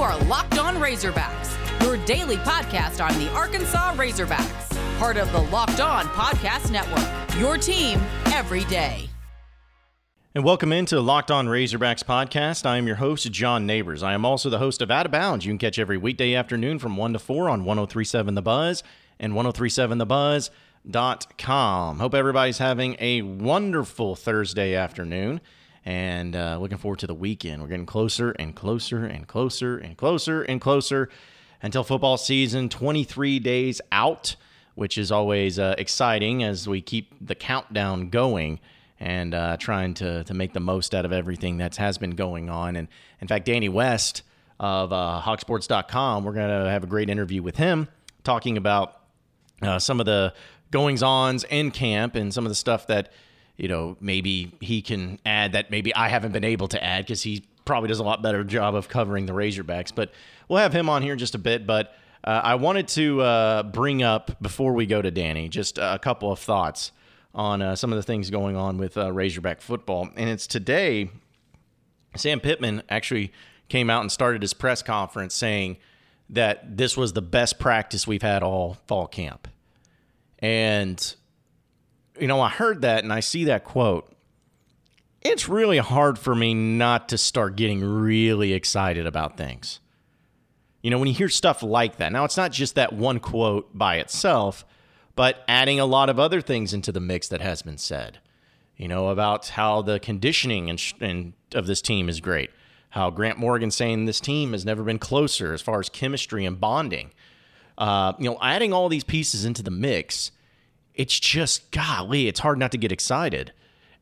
You are Locked On Razorbacks, your daily podcast on the Arkansas Razorbacks, part of the Locked On Podcast Network. Your team every day. And welcome into Locked On Razorbacks podcast. I am your host, John Neighbors. I am also the host of Out of Bounds. You can catch every weekday afternoon from 1 to 4 on 1037 The Buzz and 1037thebuzz.com. Hope everybody's having a wonderful Thursday afternoon and uh, looking forward to the weekend. We're getting closer and closer and closer and closer and closer until football season, 23 days out, which is always uh, exciting as we keep the countdown going and uh, trying to, to make the most out of everything that has been going on. And in fact, Danny West of uh, hawgsports.com, we're going to have a great interview with him talking about uh, some of the goings ons in camp and some of the stuff that you know, maybe he can add that maybe I haven't been able to add because he probably does a lot better job of covering the Razorbacks. But we'll have him on here in just a bit. But uh, I wanted to uh, bring up before we go to Danny just a couple of thoughts on uh, some of the things going on with uh, Razorback football. And it's today, Sam Pittman actually came out and started his press conference saying that this was the best practice we've had all fall camp. And you know, I heard that and I see that quote. It's really hard for me not to start getting really excited about things. You know, when you hear stuff like that, now it's not just that one quote by itself, but adding a lot of other things into the mix that has been said. You know, about how the conditioning and, and of this team is great. How Grant Morgan saying this team has never been closer as far as chemistry and bonding. Uh, you know, adding all these pieces into the mix it's just golly, it's hard not to get excited.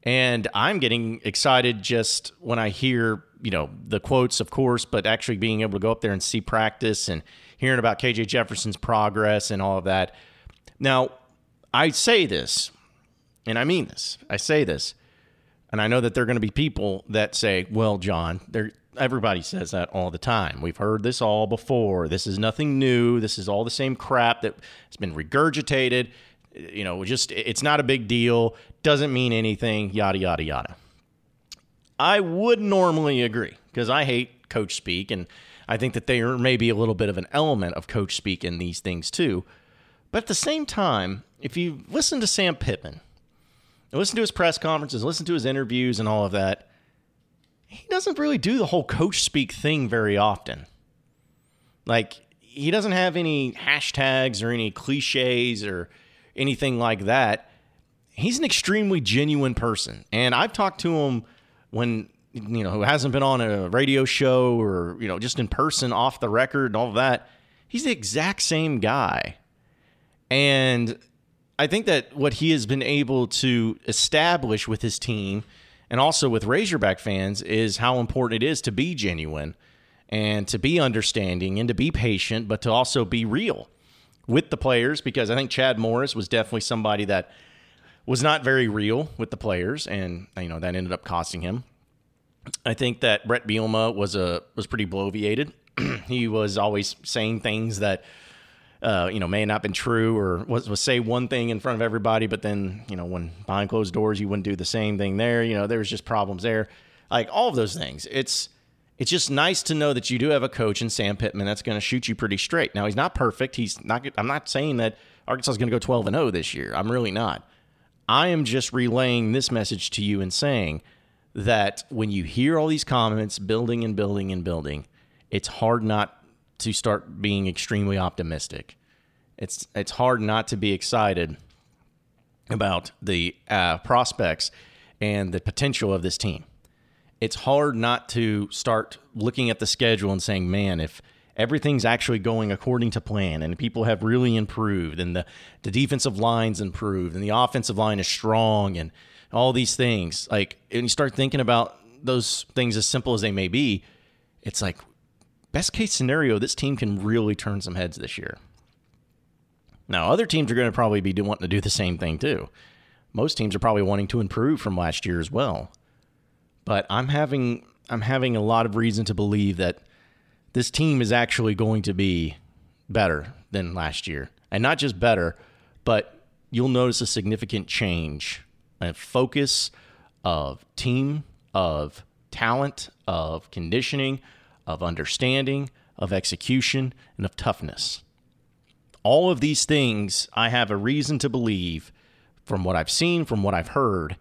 And I'm getting excited just when I hear, you know, the quotes, of course, but actually being able to go up there and see practice and hearing about KJ Jefferson's progress and all of that. Now, I say this, and I mean this. I say this, and I know that there are going to be people that say, "Well, John, everybody says that all the time. We've heard this all before. This is nothing new. This is all the same crap that has been regurgitated you know, just it's not a big deal, doesn't mean anything, yada, yada, yada. I would normally agree because I hate coach speak, and I think that there may be a little bit of an element of coach speak in these things too. But at the same time, if you listen to Sam Pittman, listen to his press conferences, listen to his interviews, and all of that, he doesn't really do the whole coach speak thing very often. Like, he doesn't have any hashtags or any cliches or anything like that. He's an extremely genuine person. And I've talked to him when, you know, who hasn't been on a radio show or, you know, just in person off the record and all of that. He's the exact same guy. And I think that what he has been able to establish with his team and also with Razorback fans is how important it is to be genuine and to be understanding and to be patient, but to also be real with the players because I think Chad Morris was definitely somebody that was not very real with the players, and you know that ended up costing him. I think that Bret Bielema was a was pretty bloviated. he was always saying things that uh, you know may have not been true, or was, was say one thing in front of everybody, but then you know when behind closed doors you wouldn't do the same thing there. You know there was just problems there, like all of those things. It's it's just nice to know that you do have a coach in Sam Pittman that's going to shoot you pretty straight. Now he's not perfect. He's not. I'm not saying that Arkansas is going to go 12 and 0 this year. I'm really not. I am just relaying this message to you and saying that when you hear all these comments, building and building and building, it's hard not to start being extremely optimistic. It's it's hard not to be excited about the uh, prospects and the potential of this team it's hard not to start looking at the schedule and saying, man, if everything's actually going according to plan and people have really improved and the, the defensive line's improved and the offensive line is strong and all these things, like, and you start thinking about those things as simple as they may be, it's like, best case scenario, this team can really turn some heads this year. Now, other teams are going to probably be wanting to do the same thing too. Most teams are probably wanting to improve from last year as well. But I'm having I'm having a lot of reason to believe that this team is actually going to be better than last year. And not just better, but you'll notice a significant change, a focus of team, of talent, of conditioning, of understanding, of execution, and of toughness. All of these things, I have a reason to believe, from what I've seen, from what I've heard,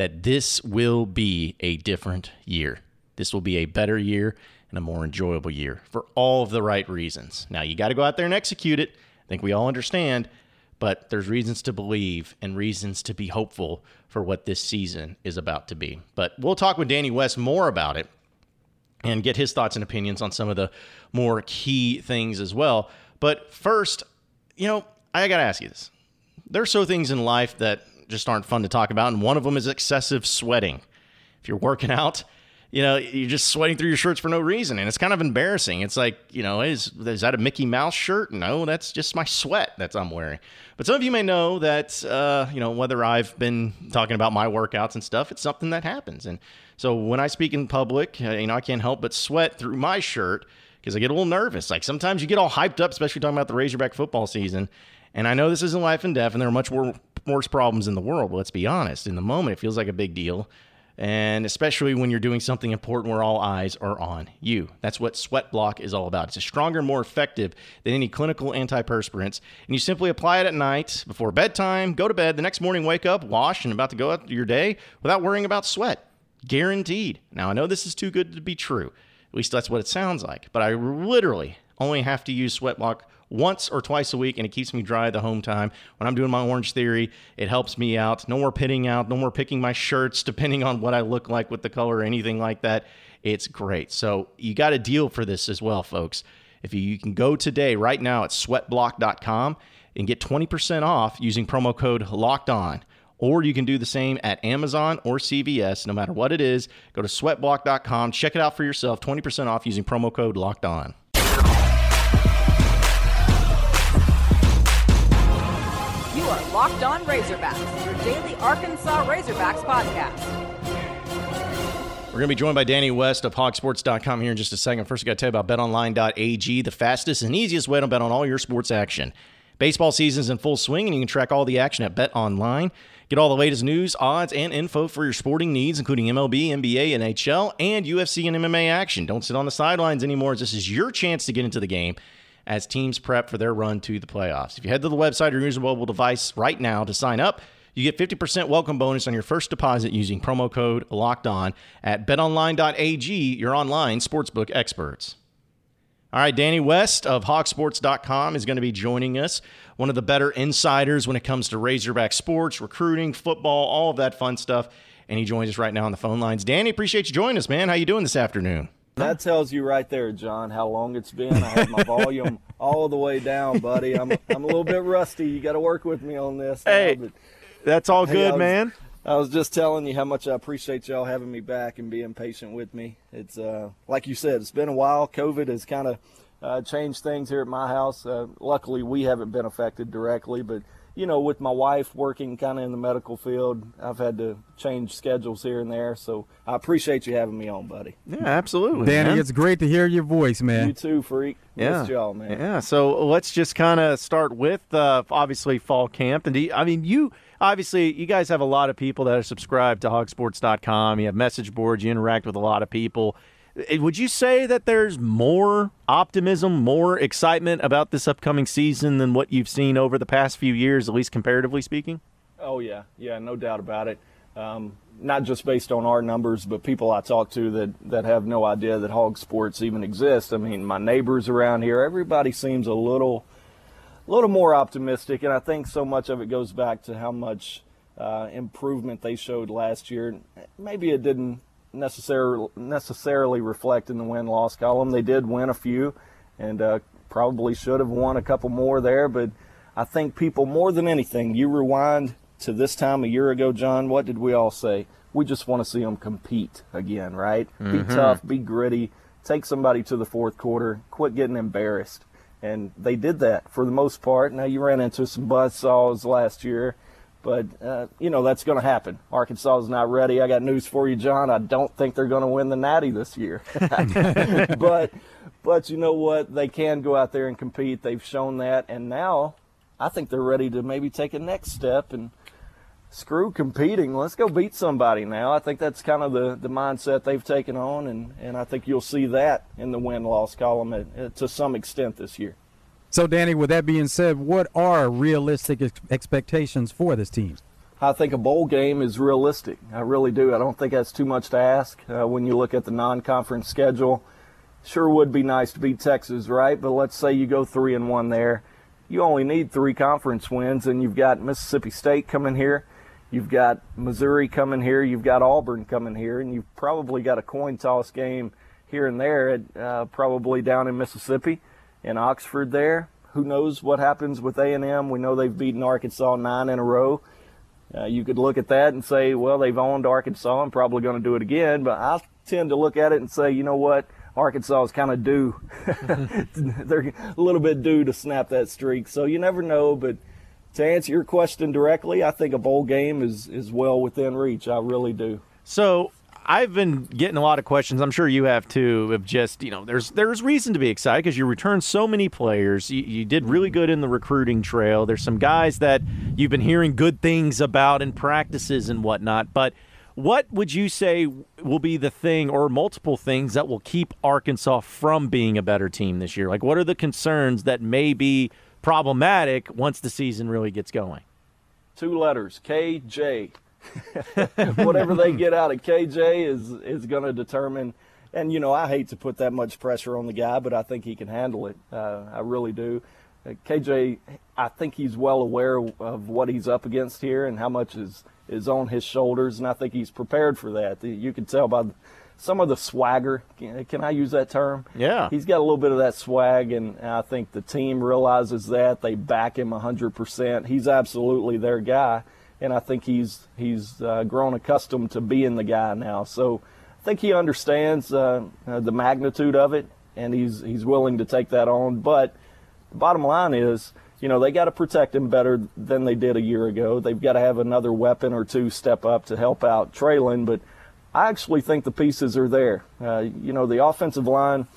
that this will be a different year. This will be a better year and a more enjoyable year for all of the right reasons. Now, you got to go out there and execute it. I think we all understand, but there's reasons to believe and reasons to be hopeful for what this season is about to be. But we'll talk with Danny West more about it and get his thoughts and opinions on some of the more key things as well. But first, you know, I got to ask you this. There are so things in life that just aren't fun to talk about, and one of them is excessive sweating. If you're working out, you know, you're just sweating through your shirts for no reason. And it's kind of embarrassing. It's like, you know, is, is that a Mickey Mouse shirt? No, that's just my sweat that I'm wearing. But some of you may know that, uh, you know, whether I've been talking about my workouts and stuff, it's something that happens. And so when I speak in public, uh, you know, I can't help but sweat through my shirt because I get a little nervous. Like sometimes you get all hyped up, especially talking about the Razorback football season. And I know this isn't life and death, and there are much more worse problems in the world. Let's be honest. In the moment, it feels like a big deal and especially when you're doing something important where all eyes are on you. That's what Sweat Block is all about. It's a stronger, more effective than any clinical antiperspirants, and you simply apply it at night before bedtime, go to bed, the next morning wake up, wash, and about to go out your day without worrying about sweat. Guaranteed. Now, I know this is too good to be true. At least that's what it sounds like, but I literally only have to use Sweat Block once or twice a week, and it keeps me dry the home time. When I'm doing my Orange Theory, it helps me out. No more pitting out, no more picking my shirts, depending on what I look like with the color or anything like that. It's great. So you got a deal for this as well, folks. If you, you can go today, right now at sweatblock.com and get 20% off using promo code locked on. Or you can do the same at Amazon or CVS, no matter what it is. Go to sweatblock.com, check it out for yourself, 20% off using promo code locked on. Locked On Razorbacks, your daily Arkansas Razorbacks podcast. We're going to be joined by Danny West of hawgsports.com here in just a second. First, I got to tell you about betonline.ag, the fastest and easiest way to bet on all your sports action. Baseball season's in full swing, and you can track all the action at BetOnline. Get all the latest news, odds, and info for your sporting needs, including MLB, NBA, NHL, and UFC and MMA action. Don't sit on the sidelines anymore. This is your chance to get into the game as teams prep for their run to the playoffs. If you head to the website or use a mobile device right now to sign up, you get 50% welcome bonus on your first deposit using promo code locked on at betonline.ag, your online sportsbook experts. All right, Danny West of hawgsports.com is going to be joining us, one of the better insiders when it comes to Razorback sports, recruiting, football, all of that fun stuff. And he joins us right now on the phone lines. Danny, appreciate you joining us, man. How you doing this afternoon? That tells you right there, John, how long it's been. I have my volume all the way down, buddy. I'm I'm a little bit rusty. You got to work with me on this. Hey, now, that's all good, I was, man. I was just telling you how much I appreciate y'all having me back and being patient with me. It's uh, like you said, it's been a while. COVID has kind of uh, changed things here at my house. Uh, luckily, we haven't been affected directly, but you know, with my wife working kind of in the medical field, I've had to change schedules here and there. So I appreciate you having me on, buddy. Yeah, absolutely. Danny, man. it's great to hear your voice, man. You too, freak. Yeah. Missed y'all, man. Yeah. So let's just kind of start with uh, obviously fall camp. And you, I mean, you obviously, you guys have a lot of people that are subscribed to hawgsports.com. You have message boards, you interact with a lot of people. Eh, would you say that there's more optimism, more excitement about this upcoming season than what you've seen over the past few years, at least comparatively speaking? Oh yeah, yeah, no doubt about it. Um, not just based on our numbers, but people I talk to that that have no idea that hog sports even exist. I mean, my neighbors around here, everybody seems a little, a little more optimistic, and I think so much of it goes back to how much uh, improvement they showed last year. Maybe it didn't necessarily necessarily reflect in the win loss column. They did win a few, and uh, probably should have won a couple more there. But I think people more than anything, you rewind to this time a year ago, John. What did we all say? We just want to see them compete again, right? Mm-hmm. Be tough, be gritty, take somebody to the fourth quarter, quit getting embarrassed. And they did that for the most part. Now you ran into some buzz saws last year but, uh, you know, that's going to happen. Arkansas is not ready. I got news for you, John. I don't think they're going to win the Natty this year. but, but you know what? They can go out there and compete. They've shown that. And now I think they're ready to maybe take a next step and screw competing. Let's go beat somebody now. I think that's kind of the, the mindset they've taken on, and, and I think you'll see that in the win loss column at, at, to some extent this year. So, Danny, with that being said, what are realistic ex- expectations for this team? I think a bowl game is realistic. I really do. I don't think that's too much to ask uh, when you look at the non conference schedule. Sure would be nice to beat Texas, right? But let's say you go three and one there. You only need three conference wins, and you've got Mississippi State coming here. You've got Missouri coming here. You've got Auburn coming here, and you've probably got a coin toss game here and there, at, uh, probably down in Mississippi, in Oxford. There, who knows what happens with A&M? We know they've beaten Arkansas nine in a row. Uh, you could look at that and say, well, they've owned Arkansas and probably going to do it again. But I tend to look at it and say, you know what? Arkansas is kind of due. They're a little bit due to snap that streak. So you never know, but to answer your question directly, I think a bowl game is is well within reach. I really do. So I've been getting a lot of questions. I'm sure you have too. Of just you know, there's there's reason to be excited because you returned so many players. You, you did really good in the recruiting trail. There's some guys that you've been hearing good things about in practices and whatnot. But what would you say will be the thing or multiple things that will keep Arkansas from being a better team this year? Like, what are the concerns that may be problematic once the season really gets going? Two letters, KJ. Whatever they get out of KJ is is going to determine. And you know, I hate to put that much pressure on the guy, but I think he can handle it. Uh, I really do. Uh, KJ, I think he's well aware of what he's up against here and how much is is on his shoulders, and I think he's prepared for that. You can tell by some of the swagger. Can I use that term? Yeah. He's got a little bit of that swag, and I think the team realizes that. They back him 100%. He's absolutely their guy, and I think he's he's uh, grown accustomed to being the guy now. So I think he understands uh, uh, the magnitude of it, and he's he's willing to take that on. But the bottom line is, you know, they got to protect him better than they did a year ago. They've got to have another weapon or two step up to help out Treylon, but – I actually think the pieces are there. Uh, you know, the offensive line,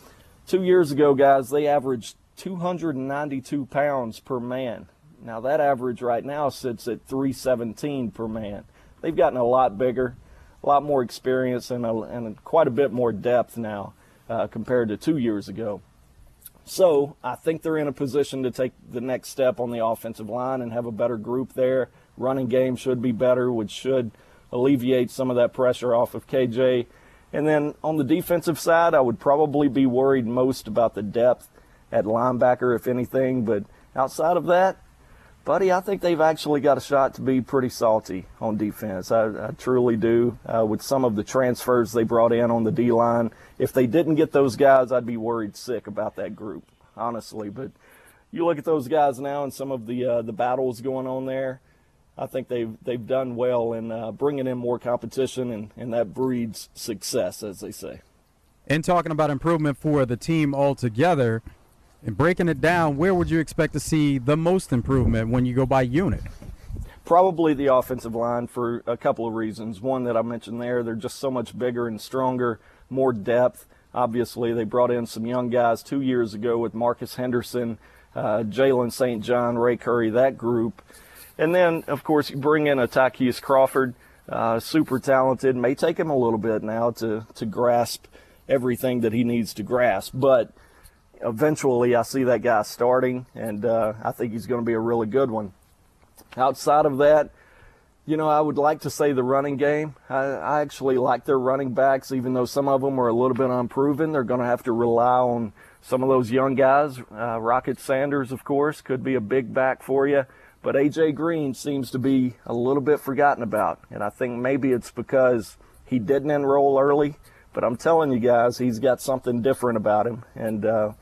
two years ago, guys, they averaged 292 pounds per man. Now, that average right now sits at 317 per man. They've gotten a lot bigger, a lot more experience, and, a, and quite a bit more depth now uh, compared to two years ago. So I think they're in a position to take the next step on the offensive line and have a better group there. Running game should be better, which should – alleviate some of that pressure off of KJ. And then on the defensive side, I would probably be worried most about the depth at linebacker, if anything. But outside of that, buddy, I think they've actually got a shot to be pretty salty on defense. I, I truly do. Uh, with some of the transfers they brought in on the D line, if they didn't get those guys, I'd be worried sick about that group, honestly. But you look at those guys now and some of the uh, the battles going on there. I think they've they've done well in uh, bringing in more competition, and, and that breeds success, as they say. And talking about improvement for the team altogether, and breaking it down, where would you expect to see the most improvement when you go by unit? Probably the offensive line for a couple of reasons. One that I mentioned there, they're just so much bigger and stronger, more depth. Obviously, they brought in some young guys two years ago with Marcus Henderson, uh, Jalen St. John, Ray Curry, that group. And then, of course, you bring in a Ty'Kieast Crawford, uh, super talented. May take him a little bit now to, to grasp everything that he needs to grasp. But eventually, I see that guy starting, and uh, I think he's going to be a really good one. Outside of that, you know, I would like to say the running game. I, I actually like their running backs, even though some of them are a little bit unproven. They're going to have to rely on some of those young guys. Uh, Rocket Sanders, of course, could be a big back for you. But AJ Green seems to be a little bit forgotten about. And I think maybe it's because he didn't enroll early. But I'm telling you guys, he's got something different about him. And uh,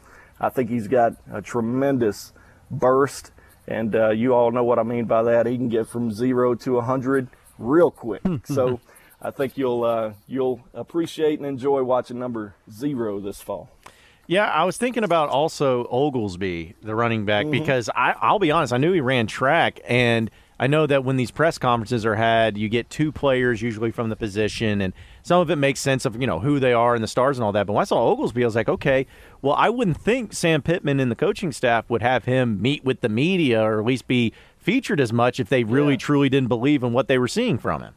I think he's got a tremendous burst. And uh, you all know what I mean by that. He can get from zero to 100 real quick. so I think you'll uh, you'll appreciate and enjoy watching number zero this fall. Yeah, I was thinking about also Oglesby, the running back, mm-hmm. because I, I'll be honest, I knew he ran track, and I know that when these press conferences are had, you get two players usually from the position, and some of it makes sense of you know who they are and the stars and all that. But when I saw Oglesby, I was like, okay, well, I wouldn't think Sam Pittman and the coaching staff would have him meet with the media or at least be featured as much if they really Yeah. truly didn't believe in what they were seeing from him.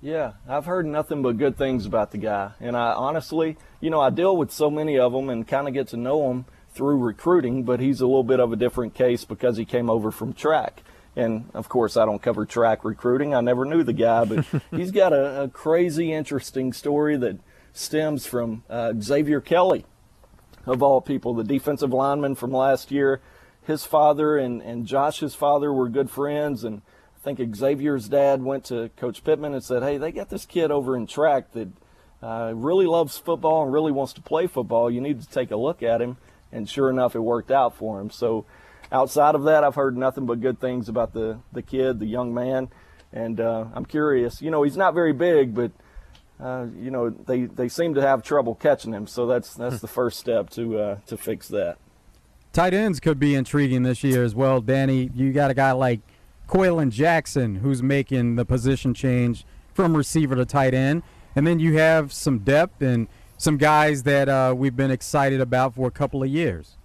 Yeah, I've heard nothing but good things about the guy. And I honestly, you know, I deal with so many of them and kind of get to know them through recruiting, but he's a little bit of a different case because he came over from track. And of course, I don't cover track recruiting. I never knew the guy, but he's got a, a crazy, interesting story that stems from uh, Xavier Kelly, of all people, the defensive lineman from last year. His father and, and Josh's father were good friends, and I think Xavier's dad went to Coach Pittman and said, "Hey, they got this kid over in track that uh, really loves football and really wants to play football. You need to take a look at him." And sure enough, it worked out for him. So, outside of that, I've heard nothing but good things about the the kid, the young man, and uh, I'm curious. You know, he's not very big, but uh, you know they, they seem to have trouble catching him. So that's that's the first step to uh, to fix that. Tight ends could be intriguing this year as well, Danny. You got a guy like Koilan Jackson who's making the position change from receiver to tight end, and then you have some depth and some guys that uh, we've been excited about for a couple of years.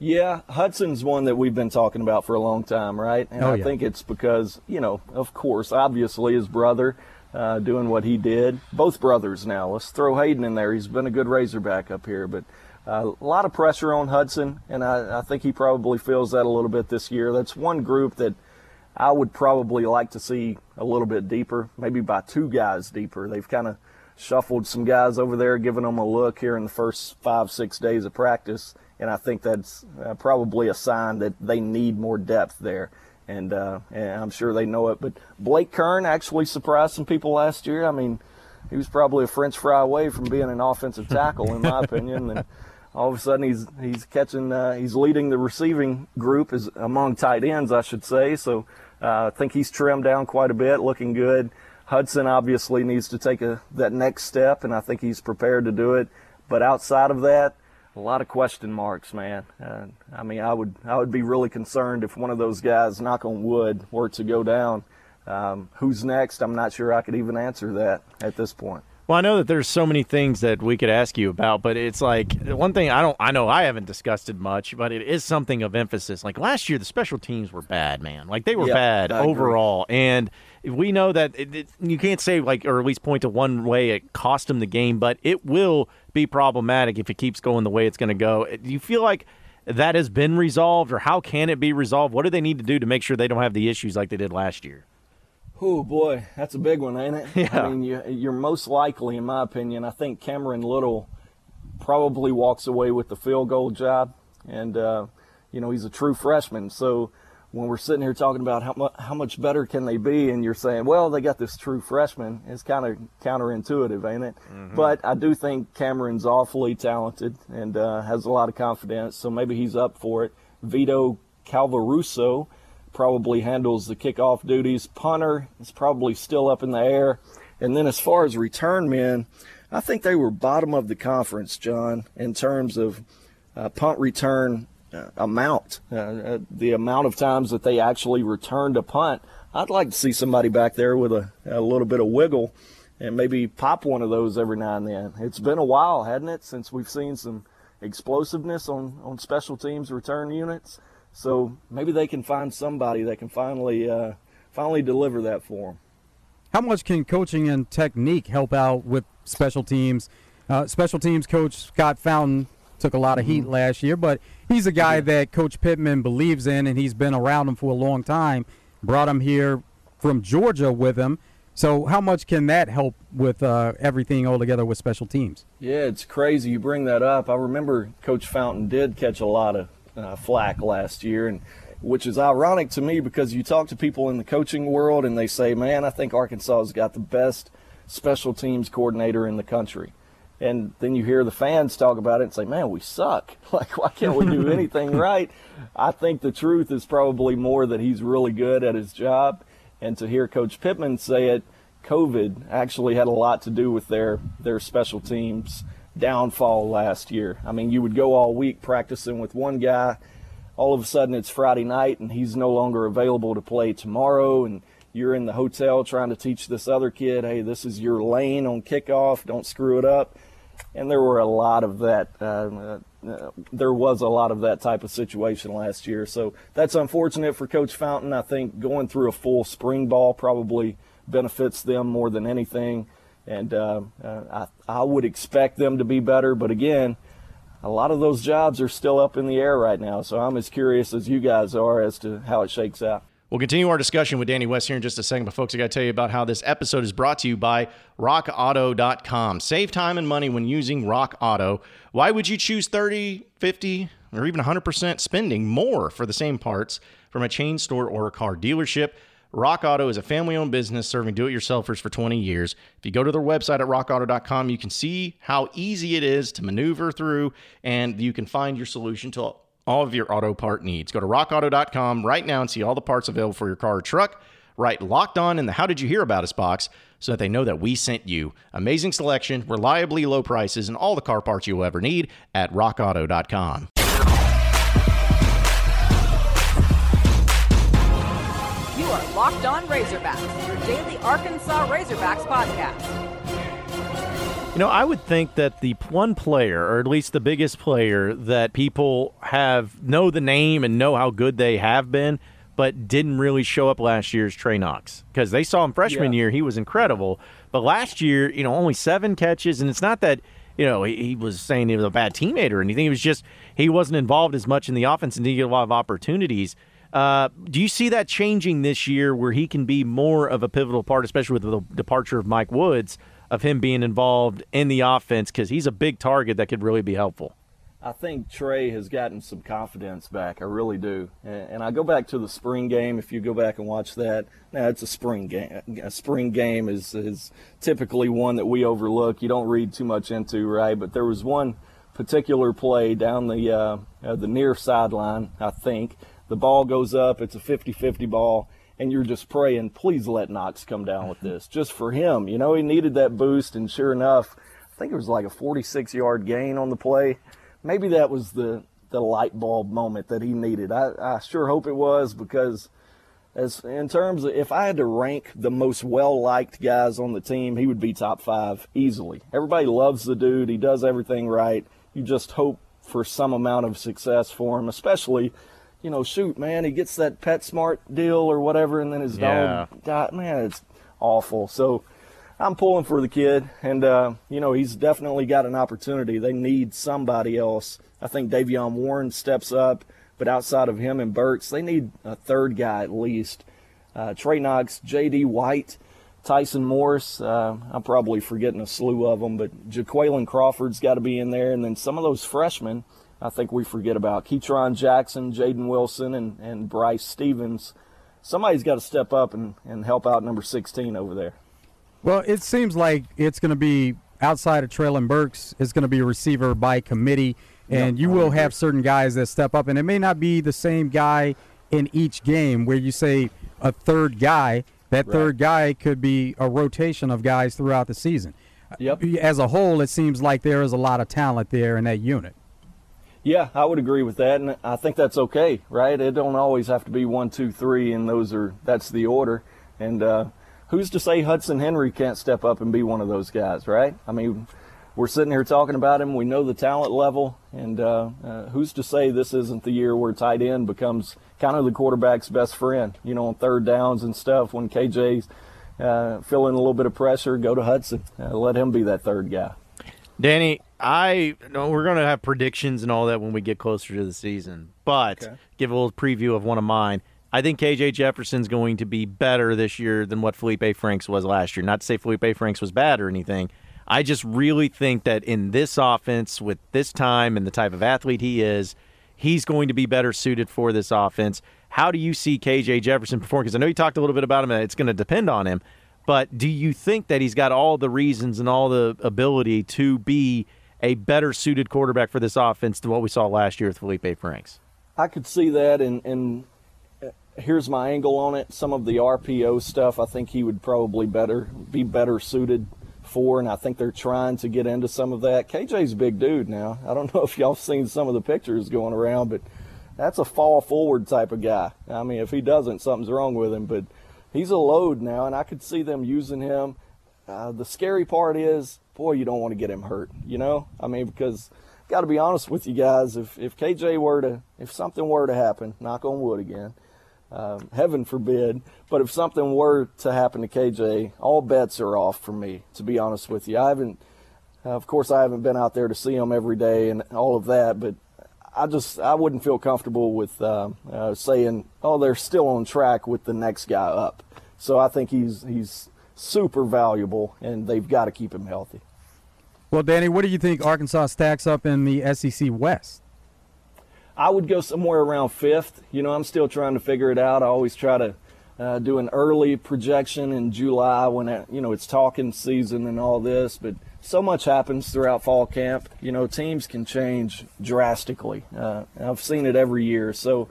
Yeah, Hudson's one that we've been talking about for a long time, right? And Oh, I yeah. think it's because, you know, of course, obviously his brother uh, doing what he did. Both brothers now. Let's throw Hayden in there. He's been a good Razorback up here, but uh, a lot of pressure on Hudson, and I, I think he probably feels that a little bit this year. That's one group that I would probably like to see a little bit deeper, maybe by two guys deeper. They've kind of shuffled some guys over there, giving them a look here in the first five, six days of practice, and I think that's uh, probably a sign that they need more depth there. And, uh, and I'm sure they know it. But Blake Kern actually surprised some people last year. I mean, he was probably a French fry away from being an offensive tackle, in my opinion. And all of a sudden, he's he's catching, uh, he's leading the receiving group as among tight ends, I should say. So uh, I think he's trimmed down quite a bit, looking good. Hudson obviously needs to take a that next step, and I think he's prepared to do it. But outside of that, a lot of question marks, man. Uh, I mean, I would I would be really concerned if one of those guys, knock on wood, were to go down. Um, who's next? I'm not sure I could even answer that at this point. Well, I know that there's so many things that we could ask you about, but it's like one thing I don't I know I haven't discussed it much, but it is something of emphasis. Like last year the special teams were bad, man. Like they were Yeah, bad overall. And we know that it, it, you can't say like or at least point to one way it cost them the game, but it will be problematic if it keeps going the way it's going to go. Do you feel like that has been resolved or how can it be resolved? What do they need to do to make sure they don't have the issues like they did last year? Oh boy, that's a big one, ain't it? Yeah. I mean, you, you're most likely, in my opinion, I think Cameron Little probably walks away with the field goal job, and uh, you know he's a true freshman. So when we're sitting here talking about how much how much better can they be, and you're saying, well, they got this true freshman, it's kind of counterintuitive, ain't it? But I do think Cameron's awfully talented and uh, has a lot of confidence, so maybe he's up for it. Vito Calvaruso probably handles the kickoff duties. Punter is probably still up in the air. And then as far as return men, I think they were bottom of the conference, John, in terms of uh, punt return amount, uh, uh, the amount of times that they actually returned a punt. I'd like to see somebody back there with a, a little bit of wiggle and maybe pop one of those every now and then. It's been a while, hadn't it, since we've seen some explosiveness on, on special teams return units. So maybe they can find somebody that can finally uh, finally deliver that for them. How much can coaching and technique help out with special teams? Uh, special teams coach Scott Fountain took a lot of heat last year, but he's a guy that Coach Pittman believes in, and he's been around him for a long time. Brought him here from Georgia with him. So, how much can that help with uh, everything altogether with special teams? Yeah, it's crazy you bring that up. I remember Coach Fountain did catch a lot of uh, flack last year, and which is ironic to me because you talk to people in the coaching world and they say, "Man, I think Arkansas has got the best special teams coordinator in the country." And then you hear the fans talk about it and say, "Man, we suck. Like, why can't we do anything right?" I think the truth is probably more that he's really good at his job, and to hear Coach Pittman say it, COVID actually had a lot to do with their their special teams downfall last year. I mean, you would go all week practicing with one guy, all of a sudden it's Friday night and he's no longer available to play tomorrow and you're in the hotel trying to teach this other kid, "Hey, this is your lane on kickoff, don't screw it up." And there were a lot of that. Uh, uh, there was a lot of that type of situation last year, so that's unfortunate for Coach Fountain. I think going through a full spring ball probably benefits them more than anything, and uh, uh, I, I would expect them to be better. But again, a lot of those jobs are still up in the air right now, so I'm as curious as you guys are as to how it shakes out. We'll continue our discussion with Danny West here in just a second, but folks, I got to tell you about how this episode is brought to you by RockAuto.com. Save time and money when using Rock Auto. Why would you choose 30, 50, or even 100% spending more for the same parts from a chain store or a car dealership? Rock Auto is a family owned business serving do it yourselfers for 20 years. If you go to their website at rockauto.com, you can see how easy it is to maneuver through and you can find your solution to all of your auto part needs. Go to rockauto.com right now and see all the parts available for your car or truck. Write locked on in the How Did You Hear About Us box so that they know that we sent you. Amazing selection, reliably low prices, and all the car parts you'll ever need at rockauto.com. You are Locked On Razorbacks, your daily Arkansas Razorbacks podcast. You know, I would think that the one player, or at least the biggest player, that people have know the name and know how good they have been, but didn't really show up last year is Trey Knox because they saw him freshman yeah. year; he was incredible. But last year, you know, only seven catches, and it's not that you know he, he was saying he was a bad teammate or anything. It was just he wasn't involved as much in the offense and didn't get a lot of opportunities. Uh, do you see that changing this year, where he can be more of a pivotal part, especially with the departure of Mike Woods? Of him being involved in the offense because he's a big target that could really be helpful. I think Trey has gotten some confidence back. I really do. And I go back to the spring game. If you go back and watch that, now it's a spring game. A spring game is is typically one that we overlook. You don't read too much into, right? But there was one particular play down the uh, uh, the near sideline. I think the ball goes up. It's a 50-50 ball and you're just praying, please let Knox come down with this, just for him. You know, he needed that boost, and sure enough, I think it was like a 46 yard gain on the play. Maybe that was the, the light bulb moment that he needed. I, I sure hope it was because, as in terms of if I had to rank the most well liked guys on the team, he would be top five easily. Everybody loves the dude, he does everything right. You just hope for some amount of success for him, especially you know, shoot, man, he gets that PetSmart deal or whatever, and then his yeah. dog died. Man, it's awful. So I'm pulling for the kid, and uh, you know, he's definitely got an opportunity. They need somebody else. I think De'Vion Warren steps up, but outside of him and Burks, they need a third guy at least. Uh, Trey Knox, J.D. White. Tyson Morris, uh, I'm probably forgetting a slew of them, but Jaquayln Crawford's got to be in there, and then some of those freshmen I think we forget about Ketron Jackson, Jaedon Wilson, and, and Bryce Stevens. Somebody's got to step up and, and help out number 16 over there. Well, it seems like it's going to be outside of Treylon Burks, it's going to be a receiver by committee, and yep, you will have certain guys that step up, and it may not be the same guy in each game where you say a third guy. That right. third guy could be a rotation of guys throughout the season. Yep. As a whole, it seems like there is a lot of talent there in that unit. Yeah, I would agree with that, and I think that's okay, right? It don't always have to be one, two, three, and those are that's the order. And uh, who's to say Hudson Henry can't step up and be one of those guys, right? I mean, we're sitting here talking about him. We know the talent level, and uh, uh, who's to say this isn't the year where tight end becomes kind of the quarterback's best friend? You know, on third downs and stuff when KJ's uh, feeling a little bit of pressure, go to Hudson. Uh, let him be that third guy. Danny, I know we're going to have predictions and all that when we get closer to the season, but okay. give a little preview of one of mine. I think KJ Jefferson's going to be better this year than what Felipe Franks was last year. Not to say Felipe Franks was bad or anything. I just really think that in this offense, with this time and the type of athlete he is, he's going to be better suited for this offense. How do you see KJ Jefferson perform? Because I know you talked a little bit about him. And it's going to depend on him. But do you think that he's got all the reasons and all the ability to be a better suited quarterback for this offense than what we saw last year with Felipe Franks? I could see that, and, and uh, here's my angle on it. Some of the RPO stuff, I think he would probably better be better suited for, and I think they're trying to get into some of that. KJ's a big dude now. I don't know if y'all seen some of the pictures going around, but that's a fall forward type of guy. I mean, if he doesn't, something's wrong with him. But he's a load now, and I could see them using him. Uh, the scary part is boy, you don't want to get him hurt. You know, I mean, because got to be honest with you guys. If if KJ were to, if something were to happen, knock on wood again, um, heaven forbid. But if something were to happen to KJ, all bets are off for me. To be honest with you, I haven't. of course, I haven't been out there to see him every day and all of that, but I just I wouldn't feel comfortable with uh, uh, saying, oh, they're still on track with the next guy up. So I think he's he's super valuable, and they've got to keep him healthy. Well, Danny, what do you think Arkansas stacks up in the SEC West? I would go somewhere around fifth. You know, I'm still trying to figure it out. I always try to uh, do an early projection in July when you know it's talking season and all this, but so much happens throughout fall camp. You know, teams can change drastically. Uh, I've seen it every year. So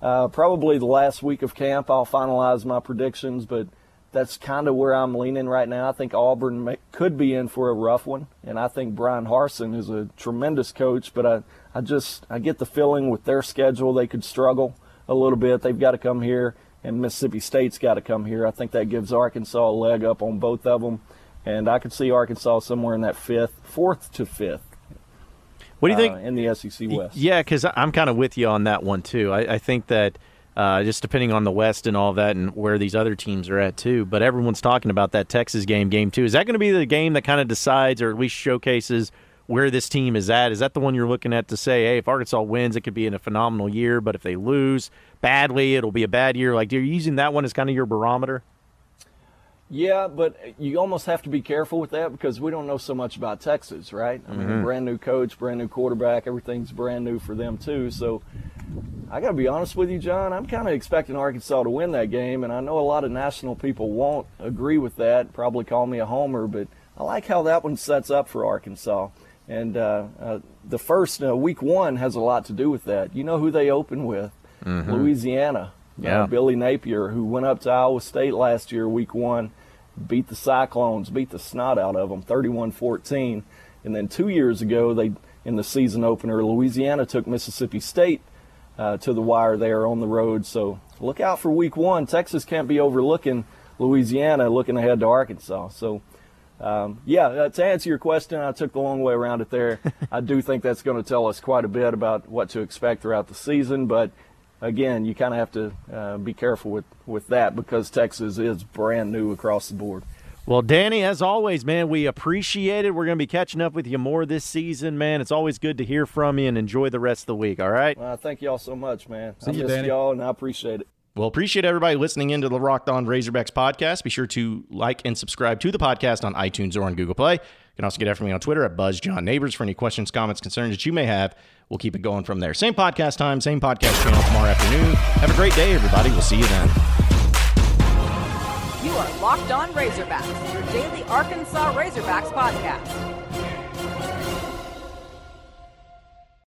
uh, probably the last week of camp, I'll finalize my predictions, but that's kind of where I'm leaning right now. I think Auburn may, could be in for a rough one, and I think Bryan Harsin is a tremendous coach. But I, I just I get the feeling with their schedule they could struggle a little bit. They've got to come here, and Mississippi State's got to come here. I think that gives Arkansas a leg up on both of them, and I could see Arkansas somewhere in that fifth, fourth to fifth. What do you think uh, in the SEC West? Yeah, because I'm kind of with you on that one too. I, I think that uh, just depending on the West and all that and where these other teams are at too. But everyone's talking about that Texas game, game two. Is that going to be the game that kind of decides or at least showcases where this team is at? Is that the one you're looking at to say, hey, if Arkansas wins, it could be in a phenomenal year, but if they lose badly, it'll be a bad year? Like, you're using that one as kind of your barometer? Yeah, but you almost have to be careful with that because we don't know so much about Texas, right? I mean, mm-hmm. brand new coach, brand new quarterback, everything's brand new for them too. So I got to be honest with you, John. I'm kind of expecting Arkansas to win that game, and I know a lot of national people won't agree with that. Probably call me a homer, but I like how that one sets up for Arkansas. And uh, uh, the first uh, week one has a lot to do with that. You know who they open with? Mm-hmm. Louisiana. Uh, yeah. Billy Napier, who went up to Iowa State last year, week one, beat the Cyclones, beat the snot out of them, 31-14. And then two years ago, they in the season opener, Louisiana took Mississippi State uh, to the wire there on the road. So look out for week one. Texas can't be overlooking Louisiana looking ahead to Arkansas. So, um, yeah, uh, to answer your question, I took the long way around it there. I do think that's going to tell us quite a bit about what to expect throughout the season. But again, you kind of have to uh, be careful with, with that because Texas is brand new across the board. Well, Danny, as always, man, we appreciate it. We're going to be catching up with you more this season, man. It's always good to hear from you and enjoy the rest of the week, all right? Well, thank you all so much, man. See I you, Danny. y'all, and I appreciate it. Well, appreciate everybody listening into the Locked On Razorbacks podcast. Be sure to like and subscribe to the podcast on iTunes or on Google Play. You can also get after me on Twitter at BuzzJohnNeighbors for any questions, comments, concerns that you may have. We'll keep it going from there. Same podcast time, same podcast channel tomorrow afternoon. Have a great day, everybody. We'll see you then. You are Locked On Razorbacks, your daily Arkansas Razorbacks podcast